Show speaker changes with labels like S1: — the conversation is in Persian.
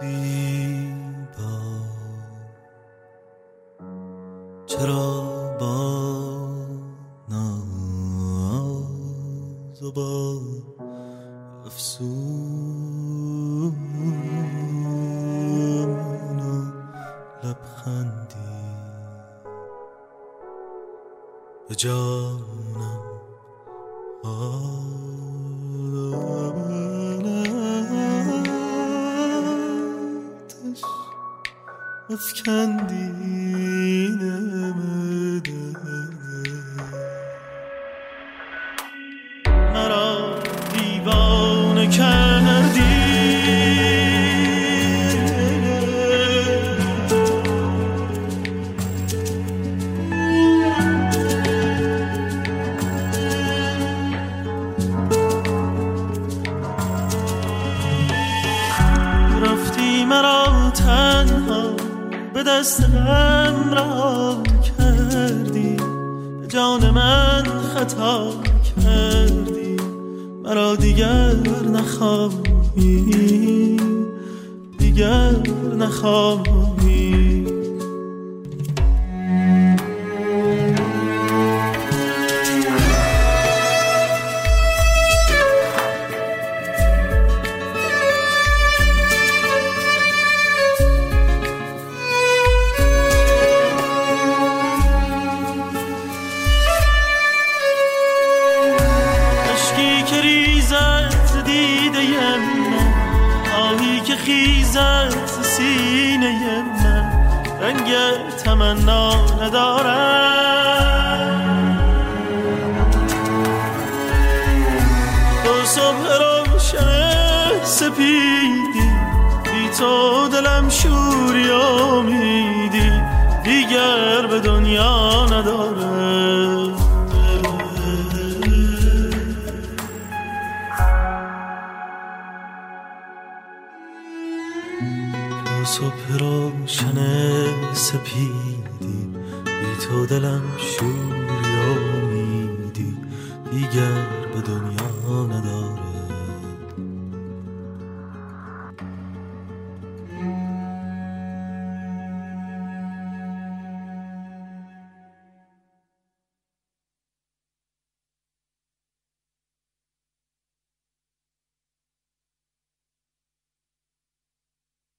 S1: زیبا چرا با ناز و با افسون و لبخندی به جانم آتش At kendine. به دست غم رها کردی. به جان من خطا کردی. مرا دیگر نخواهی. دیگر نخواهی. که ریزد ز دیده من. آهی که خیزد ز سینه من. رنگ تمنا ندارد تو صبح روشن سپیدی بی تو دلم شوری امیدی دیگر به دنیا نداره صبح روشن سپیدی بی تو دلم شوری امیدی دیگر به دنیا نداره